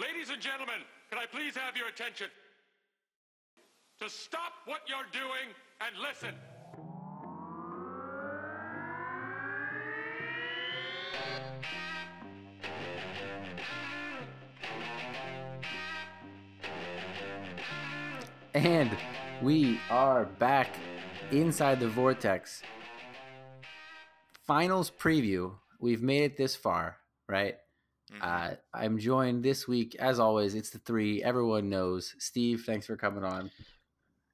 Ladies and gentlemen, can I please have your attention? To stop what you're doing and listen. And we are back inside the vortex. Finals preview. We've made it this far, right? Mhm. Uh, I'm joined this week, as always. It's the three everyone knows. Steve, thanks for coming on.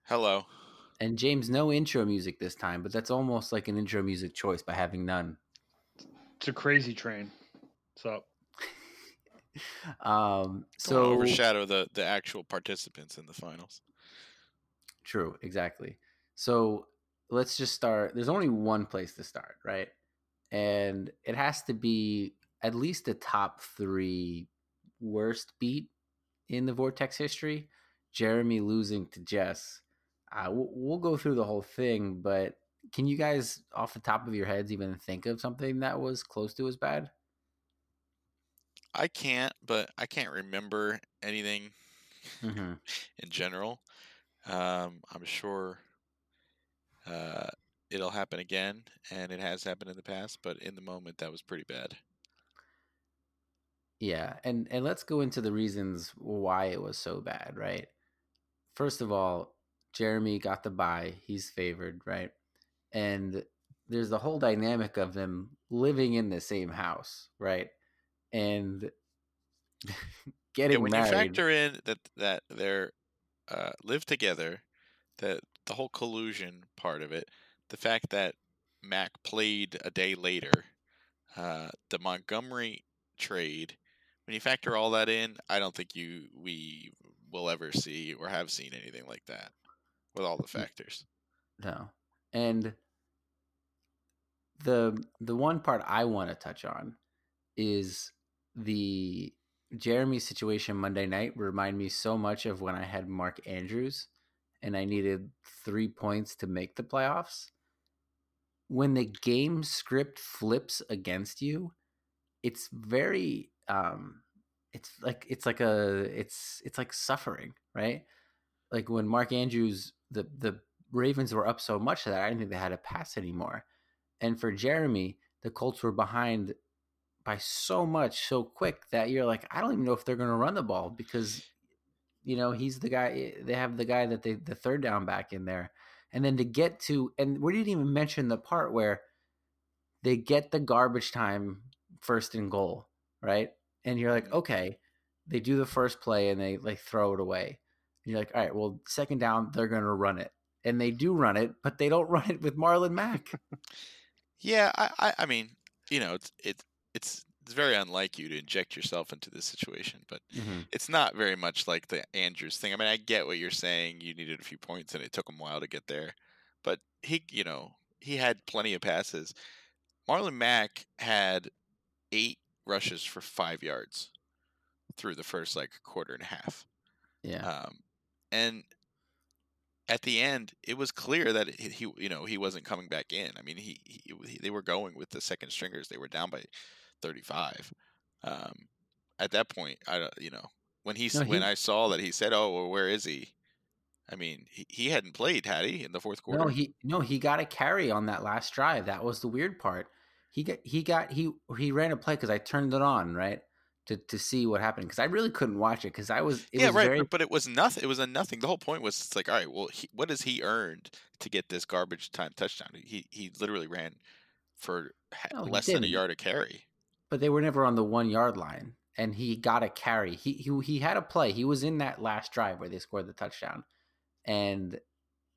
Hello. And James, no intro music this time, but that's almost like an intro music choice by having none. It's a crazy train. So Um, So so overshadow the the actual participants in the finals. True, exactly. So let's just start. There's only one place to start, right? And it has to be at least the top three worst beat in the Vortex history. Jeremy losing to Jess. Uh, we'll, we'll go through the whole thing, but can you guys, off the top of your heads, even think of something that was close to as bad? I can't, but I can't remember anything Mm-hmm. in general. Um, I'm sure uh, it'll happen again, and it has happened in the past. But in the moment, that was pretty bad. Yeah, and and let's go into the reasons why it was so bad, right? First of all, Jeremy got the buy; he's favored, right? And there's the whole dynamic of them living in the same house, right? And getting Yeah, when married. you factor in that that they're uh, live together, that the whole collusion part of it, the fact that Mac played a day later, uh, the Montgomery trade, when you factor all that in, I don't think you we will ever see or have seen anything like that with all the factors. No. And the the one part I want to touch on is the Jeremy situation Monday night remind me so much of when I had Mark Andrews and I needed 3 points to make the playoffs. When the game script flips against you, it's very um it's like it's like a it's it's like suffering, right? like when Mark Andrews the the Ravens were up so much that I didn't think they had a pass anymore. And for Jeremy, the Colts were behind by so much so quick that you're like, I don't even know if they're going to run the ball because you know he's the guy. They have the guy that they the third down back in there, and then to get to and we didn't even mention the part where they get the garbage time first and goal, right? And you're like, okay, they do the first play and they like throw it away. And you're like, all right, well, second down, they're going to run it. And they do run it, but they don't run it with Marlon Mack. Yeah, I, I, I mean, you know, it's it's it's it's very unlike you to inject yourself into this situation, but mm-hmm. it's not very much like the Andrews thing. I mean, I get what you're saying. You needed a few points, and it took him a while to get there. But he, you know, he had plenty of passes. Marlon Mack had eight rushes for five yards through the first like quarter and a half. Yeah. Um, and at the end, it was clear that he, he, you know, he wasn't coming back in. I mean, he, he, he they were going with the second stringers. They were down by 35. Um, at that point, I, don't- you know, when he, No, when I saw that he said, "Oh, well, where is he?" I mean, he, he hadn't played, had he, in the fourth quarter? No, he no, he got a carry on that last drive. That was the weird part. He got he got he he ran a play because I turned it on right to to see what happened because I really couldn't watch it because I was it yeah, was right. very But, but it was nothing. It was a nothing. The whole point was it's like, all right, well, he, what has he earned to get this garbage time touchdown? He he literally ran for No, less than a yard a carry. but they were never on the one yard line and he got a carry. He he he had a play. He was in that last drive where they scored the touchdown. And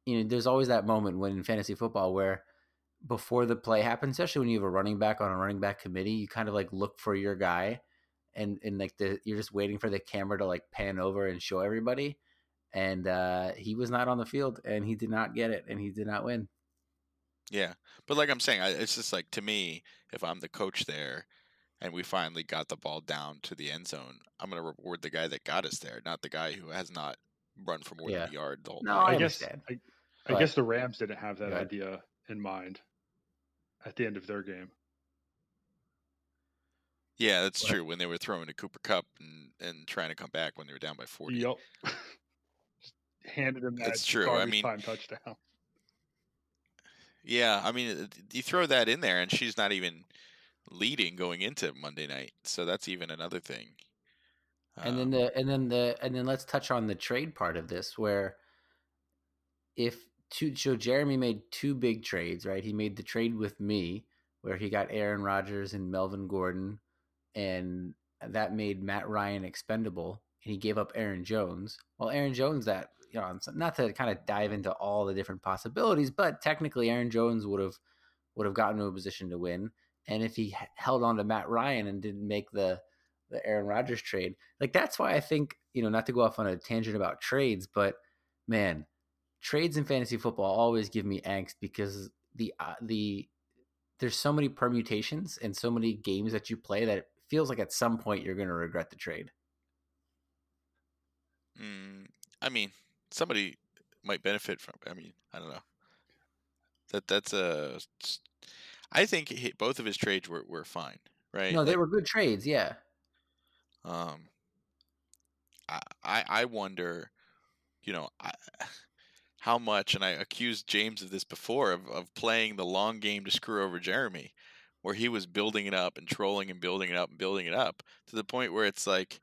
you know, there's always that moment when in fantasy football where before the play happens, especially when you have a running back on a running back committee, you kind of like look for your guy and and like the you're just waiting for the camera to like pan over and show everybody. And uh he was not on the field and he did not get it and he did not win. Yeah, but like I'm saying, I, it's just like to me, if I'm the coach there, and we finally got the ball down to the end zone, I'm gonna reward the guy that got us there, not the guy who has not run for more Yeah. than a yard the whole No, time. I I guess understand. I, I guess the Rams didn't have that Go idea in mind at the end of their game. Yeah, that's Right. true. When they were throwing to Cooper Kupp and and trying to come back when they were down by 40. Yep. Handed him that It's true, I mean- time touchdown. Yeah, I mean, you throw that in there, and she's not even leading going into Monday night, so that's even another thing. and then Um, the and then the and then let's touch on the trade part of this where if two so Jeremy made two big trades, right? He made the trade with me where he got Aaron Rodgers and Melvin Gordon and that made Matt Ryan expendable and he gave up Aaron Jones. Well, Aaron Jones that you know, not to kind of dive into all the different possibilities, but technically Aaron Jones would have would have gotten to a position to win. And if he held on to Matt Ryan and didn't make the the Aaron Rodgers trade, like that's why I think you know not to go off on a tangent about trades, but man, trades in fantasy football always give me angst because the uh, the there's so many permutations and so many games that you play that it feels like at some point you're going to regret the trade. mm, I mean, somebody might benefit from. I mean, I don't know. That that's a. I think he, both of his trades were, were fine, right? No, they Like, were good trades, yeah. Um, I I I wonder, you know, I, how much, and I accused James of this before of of playing the long game to screw over Jeremy, where he was building it up and trolling and building it up and building it up to the point where it's like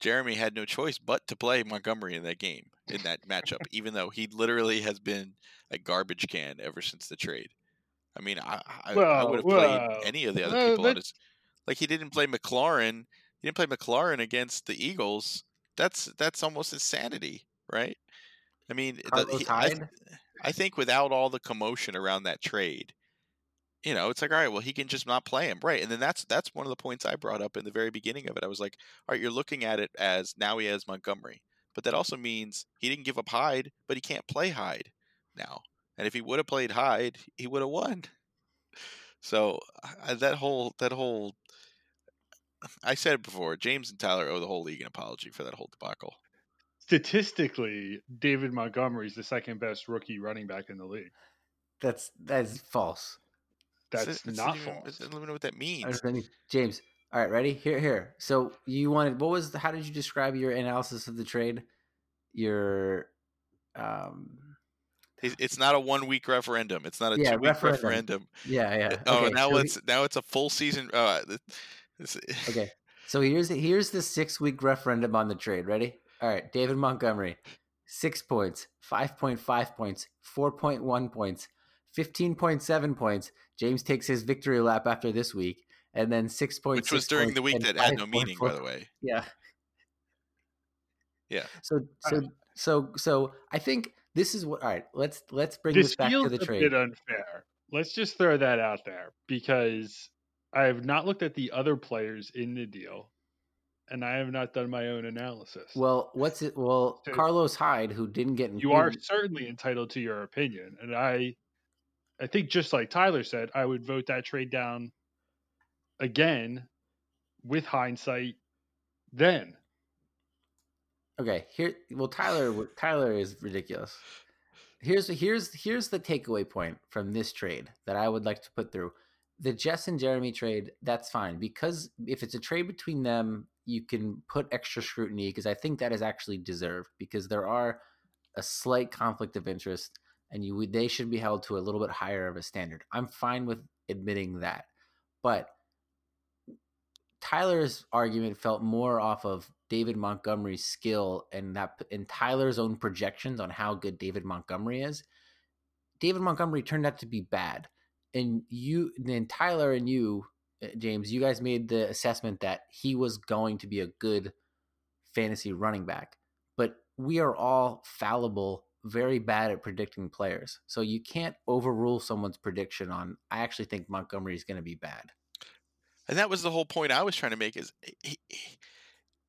Jeremy had no choice but to play Montgomery in that game in that matchup, even though he literally has been a garbage can ever since the trade. I mean, I I, I would have played any of the other well, people that- his. Like he didn't play McLaurin. He didn't play McLaurin against the Eagles. That's that's almost insanity, right? I mean, the- he- I, I think without all the commotion around that trade, you know, it's like all right, well, he can just not play him, right? And then that's that's one of the points I brought up in the very beginning of it. I was like, all right, you're looking at it as now he has Montgomery, but that also means he didn't give up Hyde, but he can't play Hyde now. And if he would have played Hyde, he would have won. So uh, that whole that whole I said it before. James and Tyler owe the whole league an apology for that whole debacle. Statistically, David Montgomery is the second best rookie running back in the league. That's that's false. It's- That's it's not even- false. I don't even know what that means. James, all right, ready? Here, here. So you wanted what was the, how did you describe your analysis of the trade? Your um It's- It's not a one week referendum. It's not a Yeah, two week referendum. referendum. yeah, yeah. Oh, Okay, now so he- it's now it's a full season. Uh, Okay. So here's here's the six week referendum on the trade. Ready? All right. David Montgomery, six points, five point five points, four point one points, fifteen point seven points. James takes his victory lap after this week, and then six points. which was during the week that had no meaning, by the way. Yeah. Yeah. So so so so I think this is what. All right. Let's let's bring This this back feels to the a trade. bit unfair. Let's just throw that out there because I have not looked at the other players in the deal, and I have not done my own analysis. Well, what's it? Well, So- Carlos Hyde, who didn't get you are certainly entitled to your opinion, and I, I think just like Tyler said, I would vote that trade down again with hindsight. Then Okay, here. Well, Tyler. Tyler is ridiculous. Here's here's here's the takeaway point from this trade that I would like to put through. The Jess and Jeremy trade, that's fine because if it's a trade between them, you can put extra scrutiny because I think that is actually deserved because there are a slight conflict of interest and you they should be held to a little bit higher of a standard. I'm fine with admitting that. But Tyler's argument felt more off of David Montgomery's skill and that and Tyler's own projections on how good David Montgomery is. David Montgomery turned out to be bad. And you then Tyler and you, uh, James, you guys made the assessment that he was going to be a good fantasy running back. But we are all fallible, very bad at predicting players. So you can't overrule someone's prediction on I actually think Montgomery is going to be bad. And that was the whole point I was trying to make is he-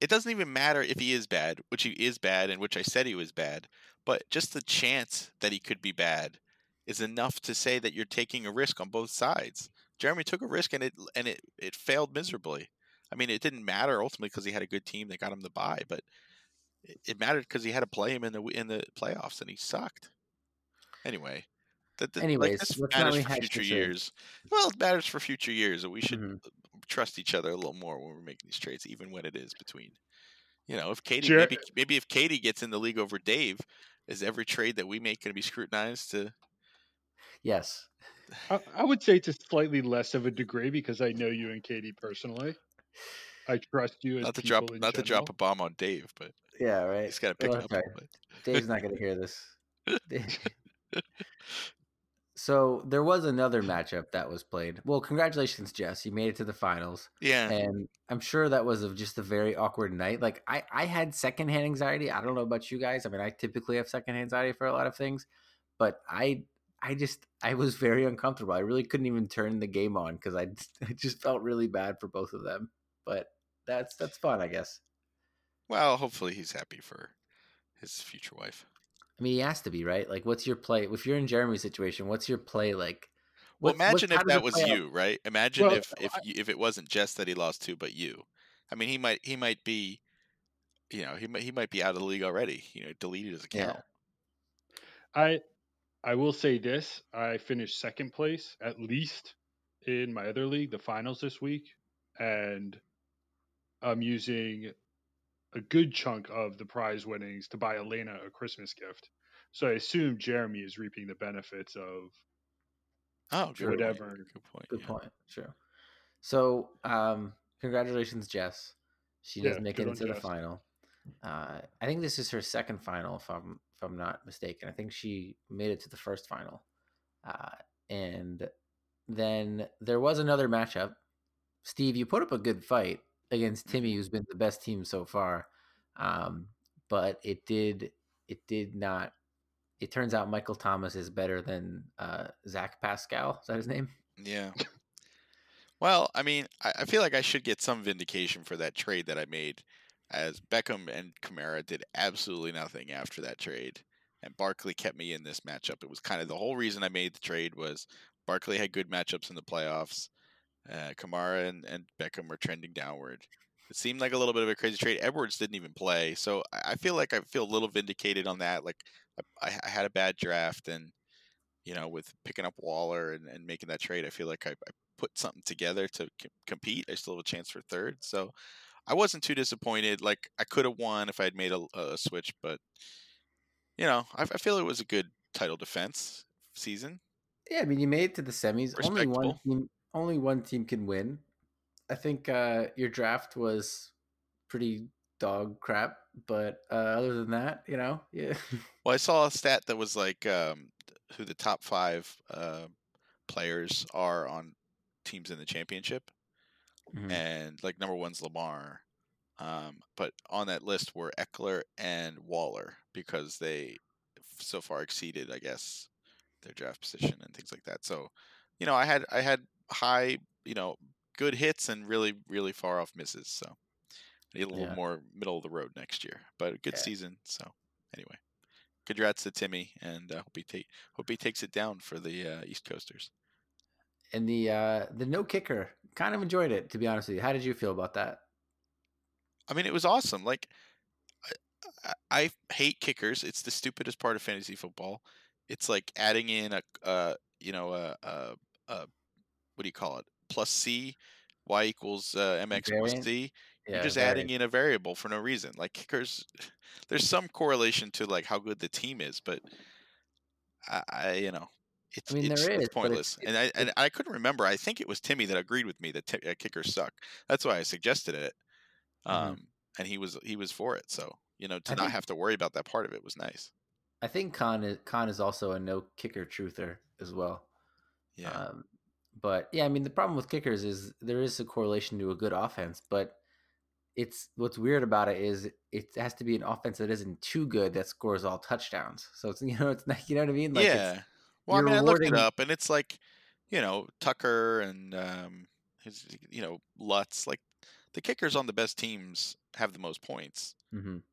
it doesn't even matter if he is bad, which he is bad and which I said he was bad, but just the chance that he could be bad is enough to say that you're taking a risk on both sides. Jeremy took a risk and it and it it failed miserably. I mean, it didn't matter ultimately because he had a good team that got him the buy, but it, it mattered because he had to play him in the in the playoffs and he sucked. Anyway, that, that- Anyways, like this matters for future years. Well, it matters for future years, and we should Mhm. trust each other a little more when we're making these trades, even when it is between. You know, if Katie Jer- maybe maybe if Katie gets in the league over Dave, is every trade that we make going to be scrutinized to? Yes. I, I would say to slightly less of a degree because I know you and Katie personally. I trust you as Not to drop not to drop a bomb on Dave, but Yeah. Right. he's got to pick Well, up right. Dave's not going to hear this. so there was another matchup that was played. Well, congratulations, Jess. You made it to the finals. Yeah, and I'm sure that was of just a very awkward night. Like I, I had secondhand anxiety. I don't know about you guys. I mean, I typically have secondhand anxiety for a lot of things, but I, I just, I was very uncomfortable. I really couldn't even turn the game on because I, I just felt really bad for both of them. But that's that's fun, I guess. well, hopefully he's happy for his future wife. I mean, he has to be right. Like, what's your play? If you're in Jeremy's situation, what's your play like? Well, What's- what's- imagine how if that was play out? you, right? Imagine Well, if if I- you, if it wasn't Jess that he lost to, but you. I mean, he might he might be, you know, he might he might be out of the league already. You know, deleted his Yeah. account. I I will say this: I finished second place at least in my other league, the finals this week, and I'm using a good chunk of the prize winnings to buy Elena a Christmas gift. So I assume Jeremy is reaping the benefits of Oh, good point. Whatever. Good point. Good yeah. point. Sure. So, um, congratulations, Jess. She does Yeah, make it on into the Jess. final. Uh, I think this is her second final, if I'm if I'm not mistaken. I think she made it to the first final, uh, and then there was another matchup. Steve, you put up a good fight against Timmy, Mm-hmm. who's been the best team so far, um, but it did it did not. It turns out Michael Thomas is better than uh, Zach Pascal. Is that his name? Yeah. Well, I mean, I, I feel like I should get some vindication for that trade that I made, as Beckham and Kamara did absolutely nothing after that trade, and Barkley kept me in this matchup. It was kind of the whole reason I made the trade was Barkley had good matchups in the playoffs. Uh, Kamara and, and Beckham were trending downward. It seemed like a little bit of a crazy trade. Edwards didn't even play, so I feel like I feel a little vindicated on that. Like I, I had a bad draft, and you know, with picking up Waller and, and making that trade, I feel like I, I put something together to c- compete. I still have a chance for third, so I wasn't too disappointed. Like I could have won if I had made a, a switch, but you know, I, I feel it was a good title defense season. Yeah, I mean, you made it to the semis. Only one team, only one team can win. I think uh, your draft was pretty dog crap, but uh, other than that, you know, yeah, Well, I saw a stat that was like um, who the top five uh, players are on teams in the championship, Mhm. and like number one's Lamar, um, but on that list were Ekeler and Waller because they so far exceeded, I guess, their draft position and things like that. So, you know, I had I had high, you know, good hits and really really far off misses. So, I need a little Yeah. more middle of the road next year, but a good Yeah. season. So, anyway, congrats to Timmy, and uh, hope he take hope he takes it down for the uh, East Coasters. and the uh, the no kicker kind of enjoyed it. To be honest with you, how did you feel about that? I mean, it was awesome. Like, I, I hate kickers. It's the stupidest part of fantasy football. It's like adding in a, uh, you know, a, a, a, what do you call it? Plus C, y equals uh, mx plus Variant? c. You're Yeah, just adding in a variable for no reason. Like kickers, there's some correlation to like how good the team is, but I, I you know, it's mean, it's, there it's pointless. it's- and I and I couldn't remember. I think it was Timmy that agreed with me that t- uh, kickers suck. That's why I suggested it. Mhm. Um, and he was he was for it. So you know, to I not think- have to worry about that part of it was nice. I think Khan is Khan is also a no kicker truther as well. Yeah. Um, but yeah, I mean the problem with kickers is there is a correlation to a good offense, but it's what's weird about it is it has to be an offense that isn't too good that scores all touchdowns. So it's you know it's not you know what I mean? Like yeah. Well, I you're mean, I looked it up, and it's like, you know, Tucker and um, his, you know, Lutz. Like the kickers on the best teams have the most points, Mhm.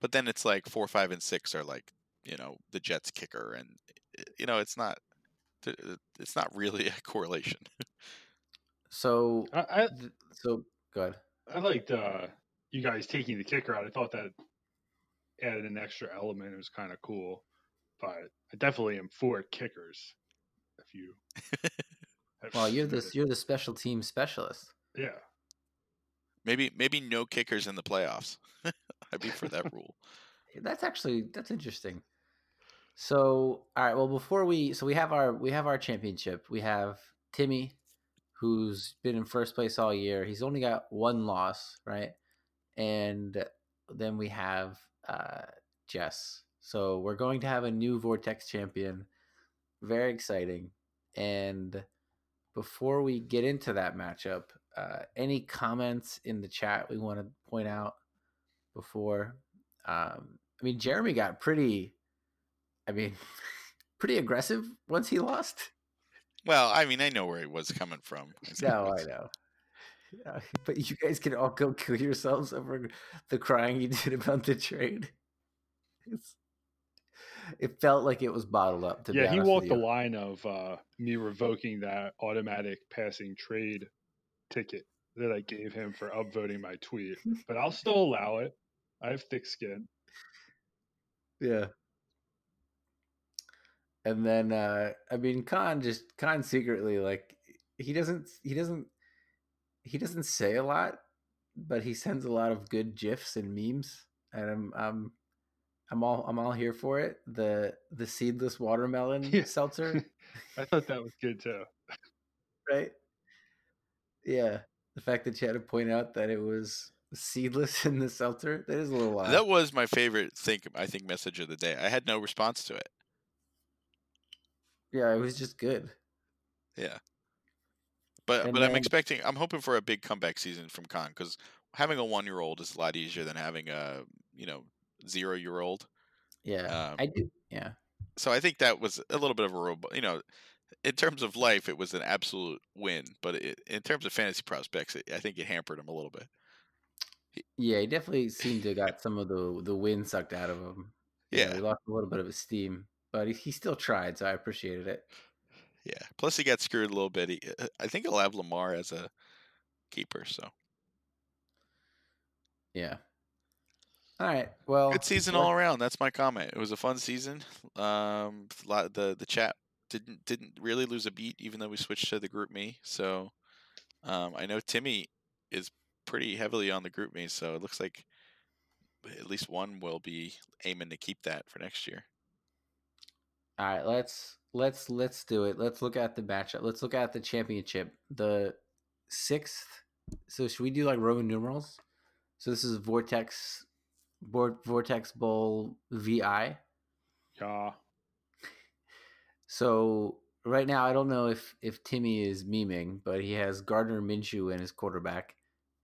but then it's like four, five, and six are like, you know, the Jets kicker, and uh, you know, it's not, uh, it's not really a correlation. So I, I, th- so good. I liked uh, you guys taking the kicker out. I thought that added an extra element. It was kind of cool, but I definitely am for kickers. If you, Well, you're the you're the special team specialist. Yeah. Maybe maybe no kickers in the playoffs. I'd be for that rule. That's actually that's interesting. So, all right. Well, before we so we have our we have our championship. We have Timmy, who's been in first place all year. He's only got one loss, right? And then we have uh, Jess. So we're going to have a new Vortex champion. Very exciting. And before we get into that matchup, uh, any comments in the chat we want to point out before? Um, I mean, Jeremy got pretty, I mean, pretty aggressive once he lost. Well, I mean, I know where he was coming from. No, I know. Yeah, but you guys can all go kill yourselves over the crying you did about the trade. It's, it felt like it was bottled up. yeah, he walked the line of uh, me revoking that automatic passing trade ticket that I gave him for upvoting my tweet, but I'll still allow it. I have thick skin. Yeah. And then uh I mean Khan just Khan secretly like he doesn't he doesn't he doesn't say a lot, but he sends a lot of good gifs and memes and I'm I'm I'm all I'm all here for it. The the seedless watermelon yeah. seltzer. I thought that was good too. right? Yeah. The fact that you had to point out that it was seedless in the seltzer, that is a little odd. That was my favorite think I think message of the day. I had no response to it. Yeah, it was just good. Yeah. But and but then, I'm expecting I'm hoping for a big comeback season from Khan cuz having a 1-year-old is a lot easier than having a, you know, 0-year-old. Yeah. Um, I do. Yeah. So I think that was a little bit of a robot, you know, in terms of life, it was an absolute win. But it, in terms of fantasy prospects, it, I think it hampered him a little bit. Yeah, he definitely seemed to got some of the the wind sucked out of him. Yeah, he lost a little bit of his steam, but he, he still tried, so I appreciated it. Yeah. Plus, he got screwed a little bit. He, uh, I think he'll have Lamar as a keeper. So. Yeah. All right. Well, good season all around. That's my comment. It was a fun season. Um, the the chat didn't didn't really lose a beat, even though we switched to the group me. So, um, I know Timmy is pretty heavily on the group me. so it looks like at least one will be aiming to keep that for next year. All right, let's let's let's do it. Let's look at the matchup. Let's look at the championship. The sixth. So should we do like Roman numerals? So this is Vortex, Vortex Bowl VI. Yeah. So right now, I don't know if if Timmy is memeing, but he has Gardner Minshew in his quarterback,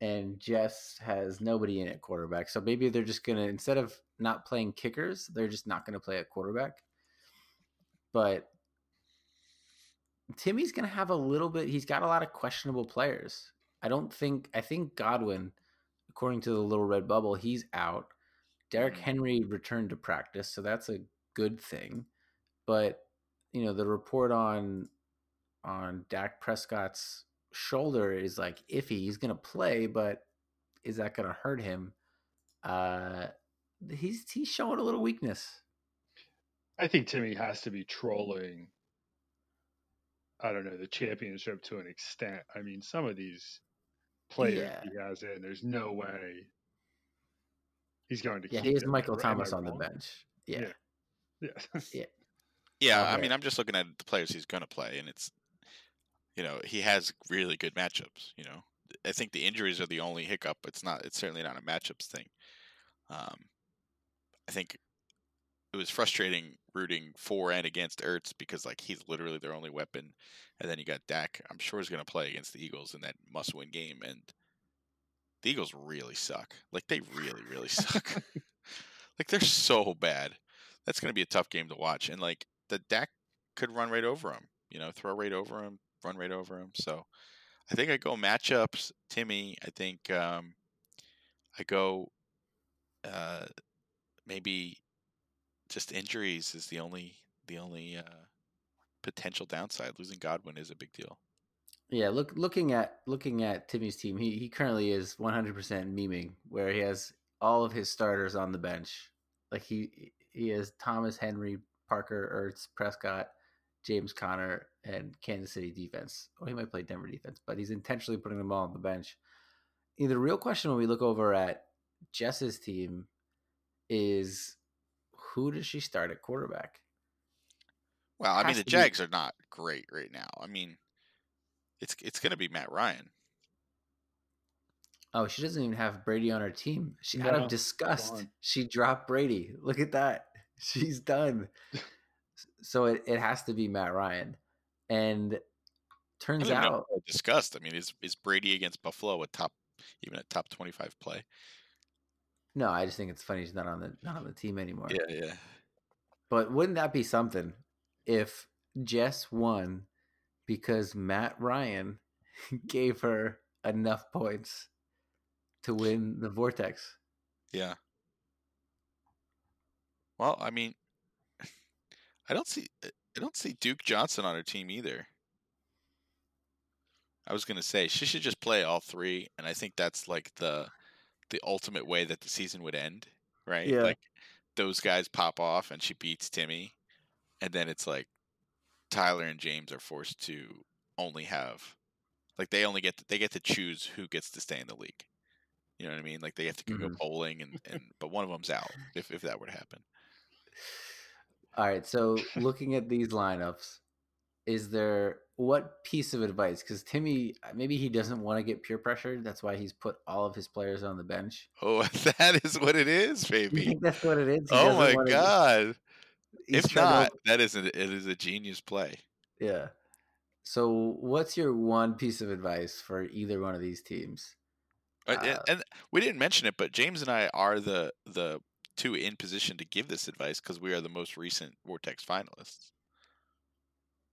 and Jess has nobody in at quarterback. So maybe they're just gonna instead of not playing kickers, they're just not gonna play at quarterback. But Timmy's gonna have a little bit. He's got a lot of questionable players. I don't think. I think Godwin, according to the little red bubble, he's out. Derrick mm. Henry returned to practice, so that's a good thing. But you know, the report on on Dak Prescott's shoulder is like iffy. He's gonna play, but is that gonna hurt him? Uh, he's he's showing a little weakness. I think Timmy has to be trolling. I don't know the championship to an extent. I mean, some of these players yeah. he has in, there's no way he's going to. Yeah, he has Michael Thomas on the bench. Yeah, yeah, yeah. yeah. Yeah, okay. I mean, I'm just looking at the players he's going to play, and it's, you know, he has really good matchups. You know, I think the injuries are the only hiccup. It's not. It's certainly not a matchups thing. Um, I think it was frustrating rooting for and against Ertz because like he's literally their only weapon, and then you got Dak. I'm sure he's going to play against the Eagles in that must-win game, and the Eagles really suck. Like they really, really suck. like they're so bad. That's going to be a tough game to watch, and like the Dak could run right over him. You know, throw right over him, run right over him. So I think I go matchups. Timmy, I think um, I go uh, maybe just injuries is the only the only uh, potential downside. Losing Godwin is a big deal. Yeah, look looking at looking at Timmy's team, he he currently is 100% memeing where he has all of his starters on the bench. Like he he has Thomas Henry, Parker, Ertz, Prescott, James Conner, and Kansas City defense. Oh, he might play Denver defense, but he's intentionally putting them all on the bench. The real question when we look over at Jess's team is who does she start at quarterback? Well, I mean the Jags be... are not great right now. I mean, it's it's going to be Matt Ryan. Oh, she doesn't even have Brady on her team. She no, out of disgust, she dropped Brady. Look at that. She's done. so it, it has to be Matt Ryan. And turns out disgust. I mean, is is Brady against Buffalo a top even a top twenty five play? No, I just think it's funny he's not on the not on the team anymore. Yeah, yeah. But wouldn't that be something if Jess won because Matt Ryan gave her enough points to win the Vortex? Yeah. Well, I mean, I don't see I don't see Duke Johnson on her team either. I was gonna say she should just play all three, and I think that's like the the ultimate way that the season would end, right? Yeah. Like those guys pop off and she beats Timmy, and then it's like Tyler and James are forced to only have like they only get to, they get to choose who gets to stay in the league. You know what I mean? Like they have to mm-hmm. go bowling and, and but one of them's out if if that were to happen. All right, so looking at these lineups, is there what piece of advice? Because Timmy, uh, maybe he doesn't want to get peer pressure. That's why he's put all of his players on the bench. Oh, that is what it is, baby. that's what it is. He oh my god! If not, to... that is a, it is a genius play. Yeah. So, what's your one piece of advice for either one of these teams? Uh, uh, and we didn't mention it, but James and I are the the two in position to give this advice because we are the most recent Vortex finalists,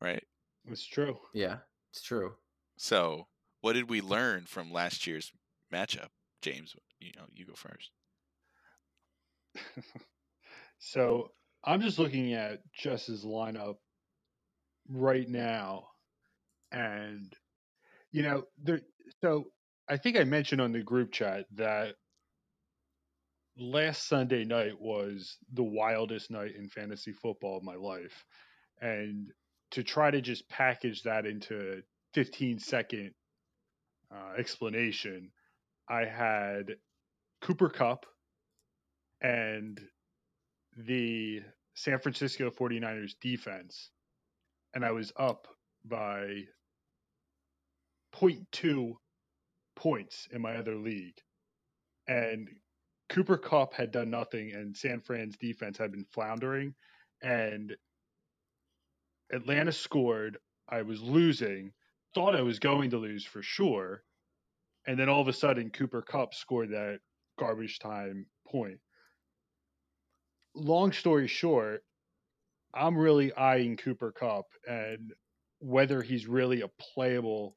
right? It's true. Yeah, it's true. So, what did we learn from last year's matchup, James? You know, you go first. so, I'm just looking at Jess's lineup right now, and you know, there. So, I think I mentioned on the group chat that last Sunday night was the wildest night in fantasy football of my life. And to try to just package that into a 15 second uh, explanation, I had Cooper Kupp and the San Francisco 49ers defense, and I was up by 0.2 points in my other league. And Cooper Kupp had done nothing, and San Fran's defense had been floundering. And Atlanta scored. I was losing. Thought I was going to lose for sure. And then all of a sudden, Cooper Kupp scored that garbage time point. Long story short, I'm really eyeing Cooper Kupp and whether he's really a playable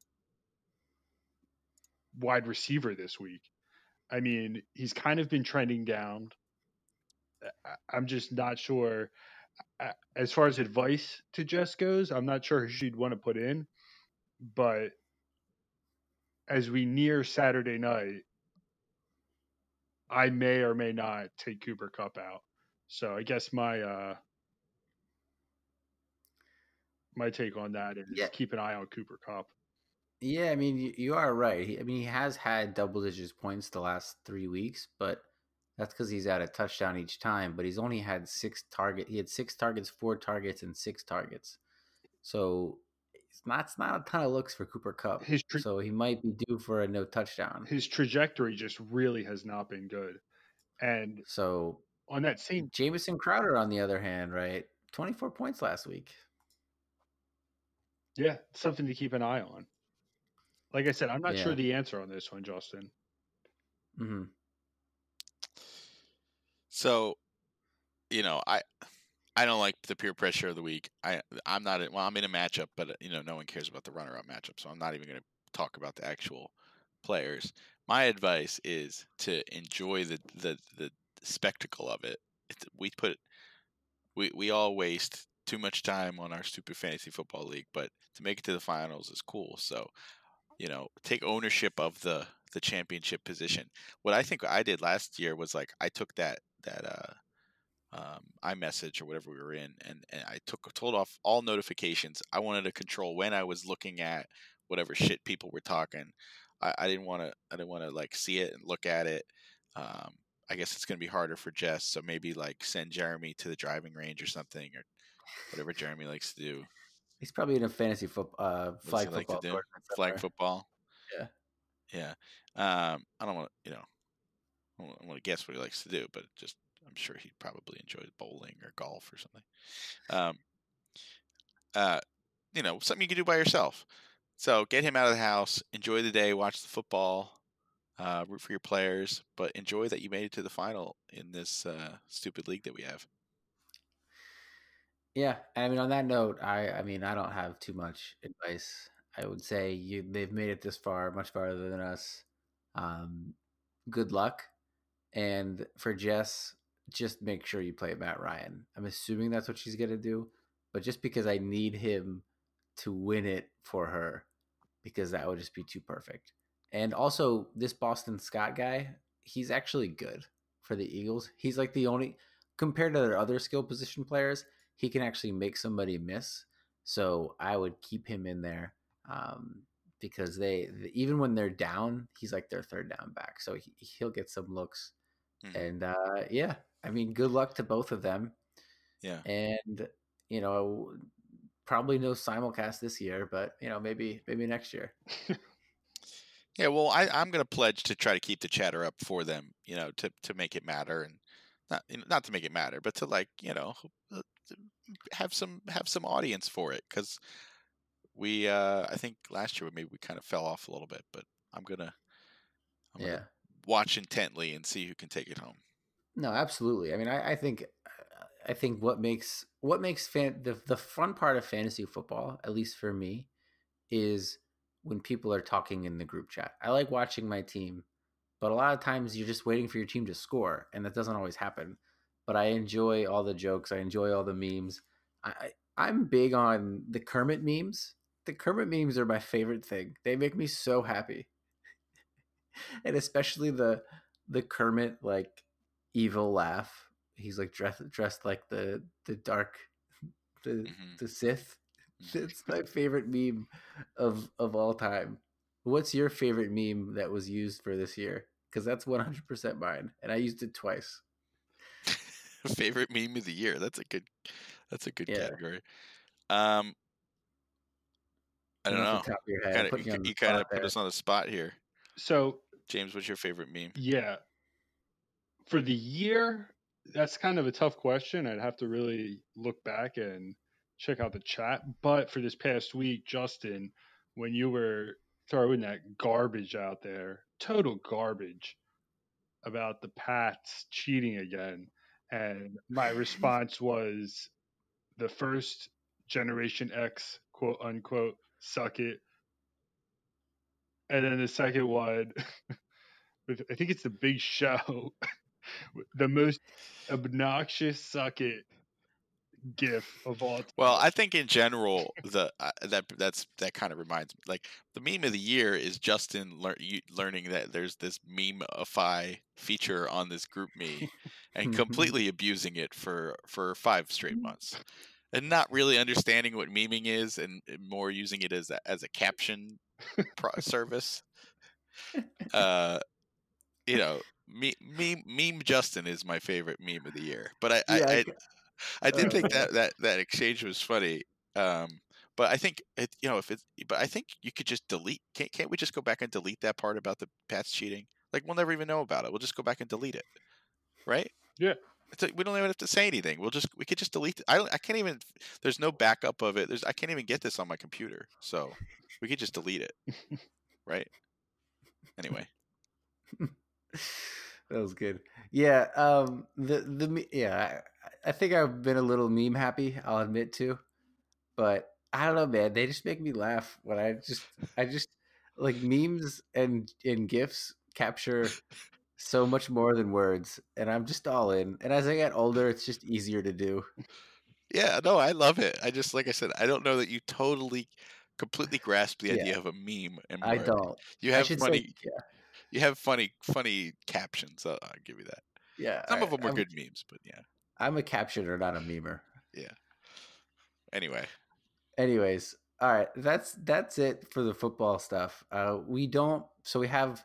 wide receiver this week. I mean, he's kind of been trending down. I'm just not sure as far as advice to Jess goes, I'm not sure who she'd want to put in, but as we near Saturday night, I may or may not take Cooper Kupp out. So I guess my uh my take on that is yeah. keep an eye on Cooper Kupp. Yeah, I mean you, you are right. I mean he has had double digits points the last three weeks, but that's because he's at a touchdown each time, but he's only had six target. He had six targets, four targets, and six targets. So it's not it's not a ton of looks for Cooper. His tra- so he might be due for a no touchdown. His trajectory just really has not been good. And so on that same Jamison Crowder, on the other hand, right, twenty four points last week. Yeah, something to keep an eye on. Like I said, I'm not yeah. sure the answer on this one, Justin. Mm-hmm. So, you know, I I don't like the peer pressure of the week. I I'm not well. I'm in a matchup, but uh, you know, no one cares about the runner-up matchup, so I'm not even going to talk about the actual players. My advice is to enjoy the the the spectacle of it. It's, we put we we all waste too much time on our stupid fantasy football league, but to make it to the finals is cool. So, you know, take ownership of the the championship position. What I think I did last year was like I took that that uh um, iMessage or whatever we were in, and, and I took told off all notifications. I wanted to control when I was looking at whatever shit people were talking. I, I didn't want to. I didn't want to like see it and look at it. Um, I guess it's gonna be harder for Jess, so maybe like send Jeremy to the driving range or something, or whatever Jeremy likes to do. He's probably in a fantasy foot, uh, flag like football. Flag football. Yeah. Yeah. Um, I don't want to, you know, I don't want to guess what he likes to do, but just I'm sure he'd probably enjoy bowling or golf or something. Um, uh, you know, something you can do by yourself. So get him out of the house, enjoy the day, watch the football, uh, root for your players, but enjoy that you made it to the final in this uh, stupid league that we have. Yeah, I mean, on that note, I I mean, I don't have too much advice. I would say you they've made it this far, much farther than us. Um, good luck, and for Jess, just make sure you play Matt Ryan. I'm assuming that's what she's gonna do, but just because I need him to win it for her, because that would just be too perfect. And also, this Boston Scott guy, he's actually good for the Eagles. He's like the only compared to their other skill position players, he can actually make somebody miss. So I would keep him in there um, because they even when they're down, he's like their third down back, so he, he'll get some looks. Mhm. And uh, yeah, I mean, good luck to both of them. Yeah. And you know, probably no simulcast this year, but you know, maybe maybe next year. Yeah, well, I, I'm going to pledge to try to keep the chatter up for them, you know, to, to make it matter and not you know, not to make it matter, but to like you know uh, have some have some audience for it because we uh I think last year maybe we kind of fell off a little bit, but I'm gonna I'm yeah. gonna watch intently and see who can take it home. No, absolutely. I mean, I, I think, I think what makes what makes fan the the fun part of fantasy football, at least for me, is when people are talking in the group chat. I like watching my team, but a lot of times you're just waiting for your team to score, and that doesn't always happen. But I enjoy all the jokes. I enjoy all the memes. I, I'm big on the Kermit memes. The Kermit memes are my favorite thing. They make me so happy, and especially the the Kermit like evil laugh. He's like dressed dressed like the the dark the Mhm. the Sith. It's my favorite meme of of all time. What's your favorite meme that was used for this year? Because that's one hundred percent mine, and I used it twice. Favorite meme of the year. That's a good. That's a good Yeah. category. Um, I don't know. Off top of your head, kind of you you kind of put us on the spot here. So James, what's your favorite meme? yeah, for the year, that's kind of a tough question. I'd have to really look back and check out the chat. But for this past week, Justin, when you were throwing that garbage out there, total garbage about the Pats cheating again, and my response was the first Generation X quote unquote suck it. And then the second one, I think it's the big show, the most obnoxious suck it gif of all time. Well, I think in general, the uh, that that's that kind of reminds me. Like the meme of the year is Justin lear- learning that there's this memeify feature on this group me, and completely abusing it for for five straight months, and not really understanding what meming is, and, more using it as a, as a caption pro- service. Uh, you know, me, meme meme Justin is my favorite meme of the year, but I, Yeah, I, I I did think that that that exchange was funny. Um, but I think it, you know, if it, but I think you could just delete. Can't can't we just go back and delete that part about the Pats cheating? Like we'll never even know about it. We'll just go back and delete it, right? Yeah. It's like, we don't even have to say anything. We'll just we could just delete it. I don't. I can't even. There's no backup of it. There's. I can't even get this on my computer. So we could just delete it, right? Anyway, that was good. Yeah, um, the the yeah, I, I think I've been a little meme happy. I'll admit to, but I don't know, man. They just make me laugh when I just I just like memes and and gifs capture so much more than words, and I'm just all in. And as I get older, it's just easier to do. yeah. No, I love it. I just like I said. I don't know that you totally, completely grasp the Yeah. idea of a meme. And I don't. You have funny. say, yeah, You have funny, funny captions. I'll, I'll give you that. yeah. Some I- of them were I'm- good memes, but yeah. I'm a captioner, not a memer. Yeah. Anyway. Anyways, all right. That's that's it for the football stuff. Uh, we don't. So we have.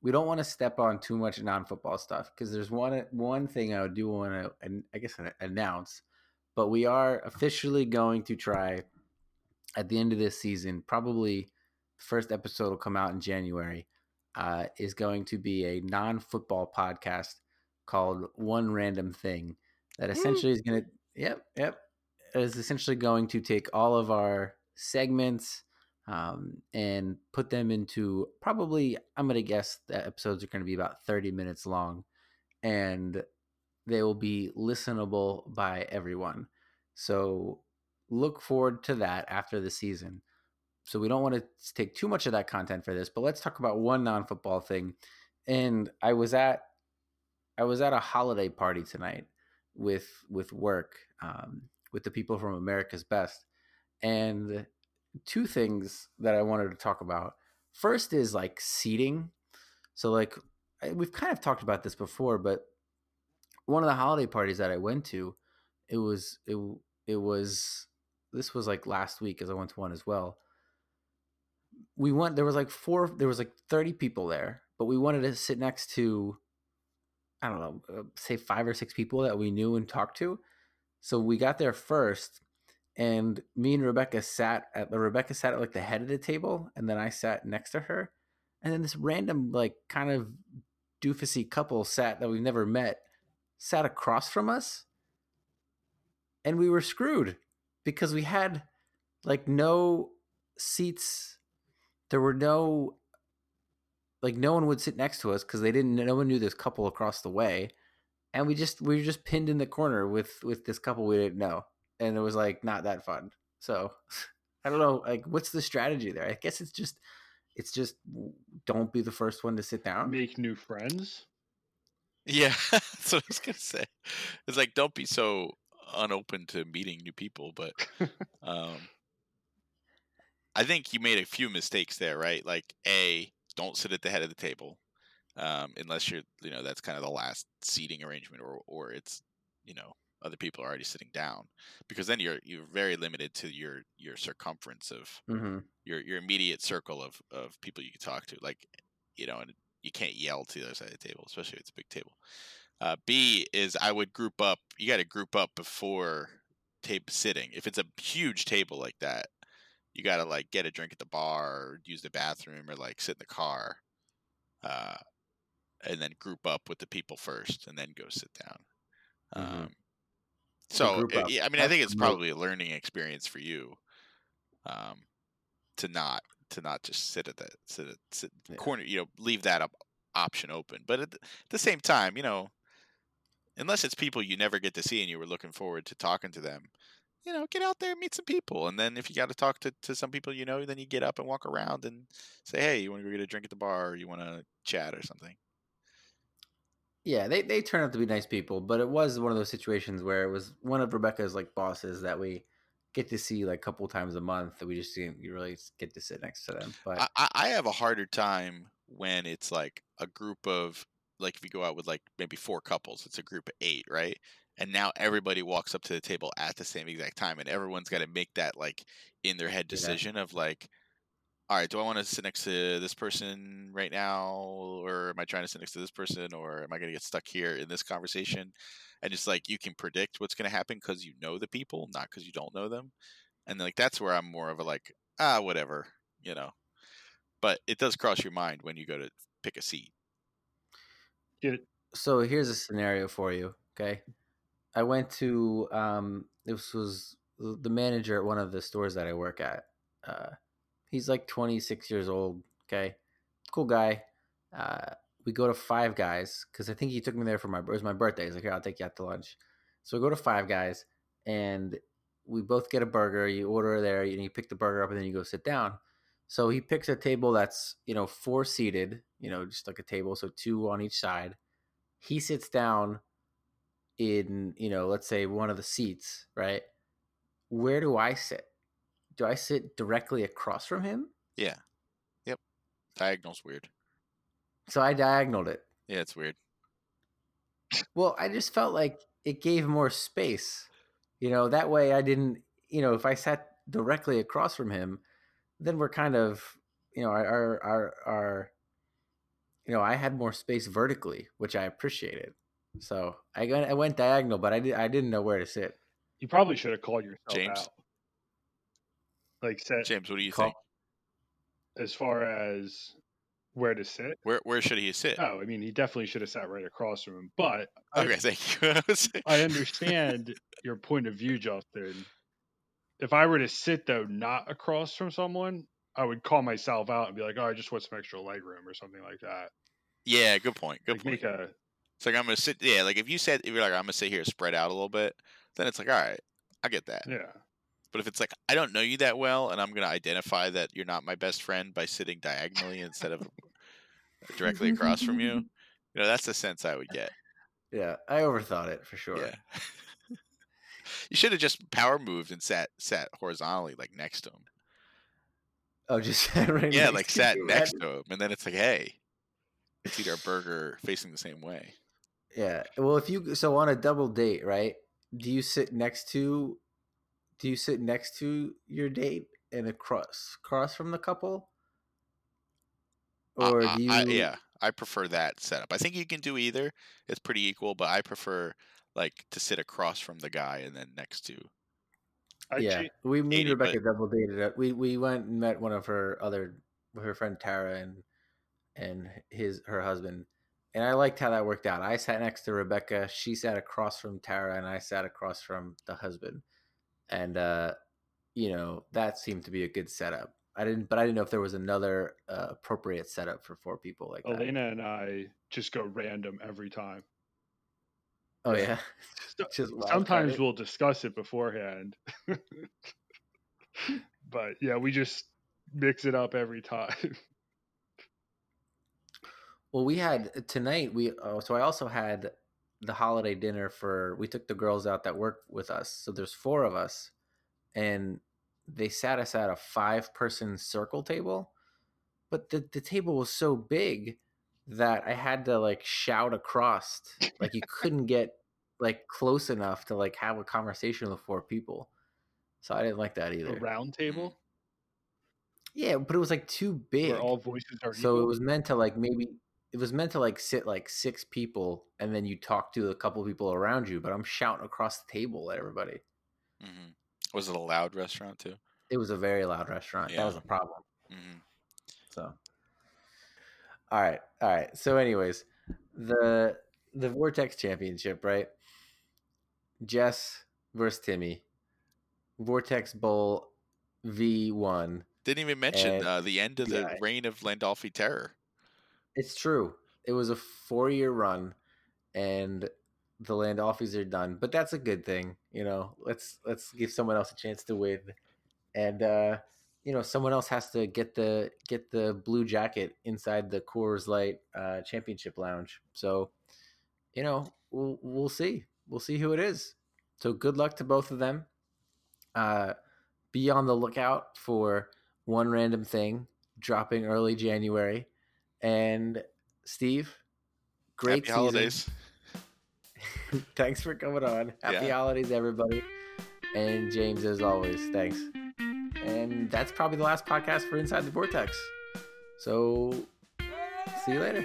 We don't want to step on too much non-football stuff because there's one one thing I do want to, and I guess announce, but we are officially going to try at the end of this season. Probably the first episode will come out in January. Uh, is going to be a non-football podcast called One Random Thing that essentially is going to. Yep, yep is essentially going to take all of our segments um, and put them into probably, I'm going to guess that episodes are going to be about 30 minutes long and they will be listenable by everyone. So look forward to that after the season. So we don't want to take too much of that content for this, but let's talk about one non-football thing. And I was at I was at a holiday party tonight with with work, um, with the people from America's Best. And two things that I wanted to talk about. First is like seating. So like we've kind of talked about this before, but one of the holiday parties that I went to, it was it it was this was like last week as I went to one as well. We went there was like four there was like 30 people there, but we wanted to sit next to I don't know, uh, say five or six people that we knew and talked to. So we got there first, and me and Rebecca sat at the Rebecca sat at like the head of the table, and then I sat next to her, and then this random like kind of doofusy couple sat that we've never met sat across from us, and we were screwed because we had like no seats. There were no like no one would sit next to us because they didn't. No one knew this couple across the way and we just we were just pinned in the corner with with this couple we didn't know, and it was like not that fun. So I don't know, like what's the strategy there? I guess it's just it's just don't be the first one to sit down. Make new friends. Yeah, that's what I was gonna say. It's like don't be so unopen to meeting new people, but um, I think you made a few mistakes there, right? Like a don't sit at the head of the table um, unless you're you know that's kind of the last seating arrangement or or it's you know other people are already sitting down because then you're you're very limited to your your circumference of mm-hmm. your your immediate circle of of people you can talk to like you know and you can't yell to the other side of the table especially if it's a big table uh, b is i would group up you got to group up before tape sitting if it's a huge table like that you got to like get a drink at the bar or use the bathroom or like sit in the car uh, and then group up with the people first and then go sit down. Mm-hmm. Um, so it, eh, I mean, I think it's probably a learning experience for you, um, to not to not just sit at the sit at sit yeah. corner. You know, leave that up, option open. But at the same time, you know, unless it's people you never get to see and you were looking forward to talking to them, you know, get out there, meet some people, and then if you got to talk to to some people you know, then you get up and walk around and say, hey, you want to go get a drink at the bar, or you want to chat or something. Yeah, they, they turn out to be nice people, but it was one of those situations where it was one of Rebecca's like bosses that we get to see like a couple times a month that we just didn't really get to sit next to them. But I, I have a harder time when it's like a group of like if you go out with like maybe four couples, it's a group of eight, right? And now everybody walks up to the table at the same exact time, and everyone's got to make that like in their head decision yeah. of like, all right, do I want to sit next to this person right now, or am I trying to sit next to this person, or am I going to get stuck here in this conversation? And it's like you can predict what's going to happen because you know the people, not because you don't know them. And like that's where I'm more of a like ah whatever, you know. But it does cross your mind when you go to pick a seat. It, so here's a scenario for you. Okay, I went to um, this was the manager at one of the stores that I work at. Uh, He's like 26 years old. Okay, cool guy. Uh, we go to Five Guys because I think he took me there for my it was my birthday. He's like, "Here, I'll take you out to lunch." So we go to Five Guys and we both get a burger. You order there, and you pick the burger up, and then you go sit down. So he picks a table that's you know four seated, you know, just like a table, so two on each side. He sits down in you know, let's say one of the seats, right? Where do I sit? do I sit directly across from him? Yeah. Yep. Diagonal's weird. So I diagonaled it. Yeah, it's weird. Well, I just felt like it gave more space. You know, that way I didn't, you know, if I sat directly across from him, then we're kind of, you know, our our our, our you know, I had more space vertically, which I appreciated. So I got I went diagonal, but I did I didn't know where to sit. You probably should have called yourself James? out. Like said James, what do you Call- think? as far as where to sit. Where where should he sit? Oh, I mean, he definitely should have sat right across from him. But Okay, I, thank you. I I understand your point of view, Justin. If I were to sit though not across from someone, I would call myself out and be like, "Oh, I just want some extra leg room or something like that." yeah, good point. Good like point. make a It's like I'm gonna sit. Yeah, like if you said if you're like I'm gonna sit here, spread out a little bit, then it's like all right, I get that. yeah. But if it's like I don't know you that well, and I'm gonna identify that you're not my best friend by sitting diagonally instead of directly across from you, you know that's the sense I would get. Yeah, I overthought it for sure. Yeah. you should have just power moved and sat sat horizontally like next to him. Oh, just right Yeah, next like to sat you. next to him, and then it's like, hey, let's eat our burger facing the same way. Yeah. Well, if you so on a double date, right? Do you sit next to do you sit next to your date and across across from the couple? Or uh, do you I, yeah, I prefer that setup. I think you can do either. It's pretty equal, but I prefer like to sit across from the guy and then next to. I yeah, cha- we me and Katie, but- Rebecca double dated. Up. We we went and met one of her other her friend Tara and and his her husband, and I liked how that worked out. I sat next to Rebecca. She sat across from Tara, and I sat across from the husband. And uh, you know that seemed to be a good setup. I didn't, but I didn't know if there was another uh, appropriate setup for four people like that. Elena and I just go random every time. Oh yeah, Just Sometimes we'll discuss it beforehand. but yeah, we just mix it up every time. Well, we had uh, tonight. We oh, so I also had the holiday dinner for. We took the girls out that work with us. So there's four of us, and they sat us at a five person circle table, but the the table was so big that I had to like shout across. Like you couldn't get like close enough to like have a conversation with four people. So I didn't like that A either. round table Yeah, but it was like too big. where all voices are so equal. it was meant to like maybe it was meant to like sit like six people and then you talk to a couple people around you but i'm shouting across the table at everybody Mm-hmm. Was it a loud restaurant too? it was a very loud restaurant that was a problem Mm-hmm. so all right all right so anyways the the vortex championship right jess versus timmy vortex bowl v1 Didn't even mention And- uh, the end of the yeah. reign of Landolfi terror. It's true. It was a four year run and the land Landolphis are done. But that's a good thing. You know, let's let's give someone else a chance to win. And uh, you know, someone else has to get the get the blue jacket inside the Coors Light uh, championship lounge. So, you know, we'll we'll see. We'll see who it is. So good luck to both of them. Uh be on the lookout for one random thing dropping early January. And Steve, great Happy holidays. thanks for coming on. Happy Yeah. holidays, everybody. And James, as always, thanks. And that's probably the last podcast for Inside the Vortex. So, see you later.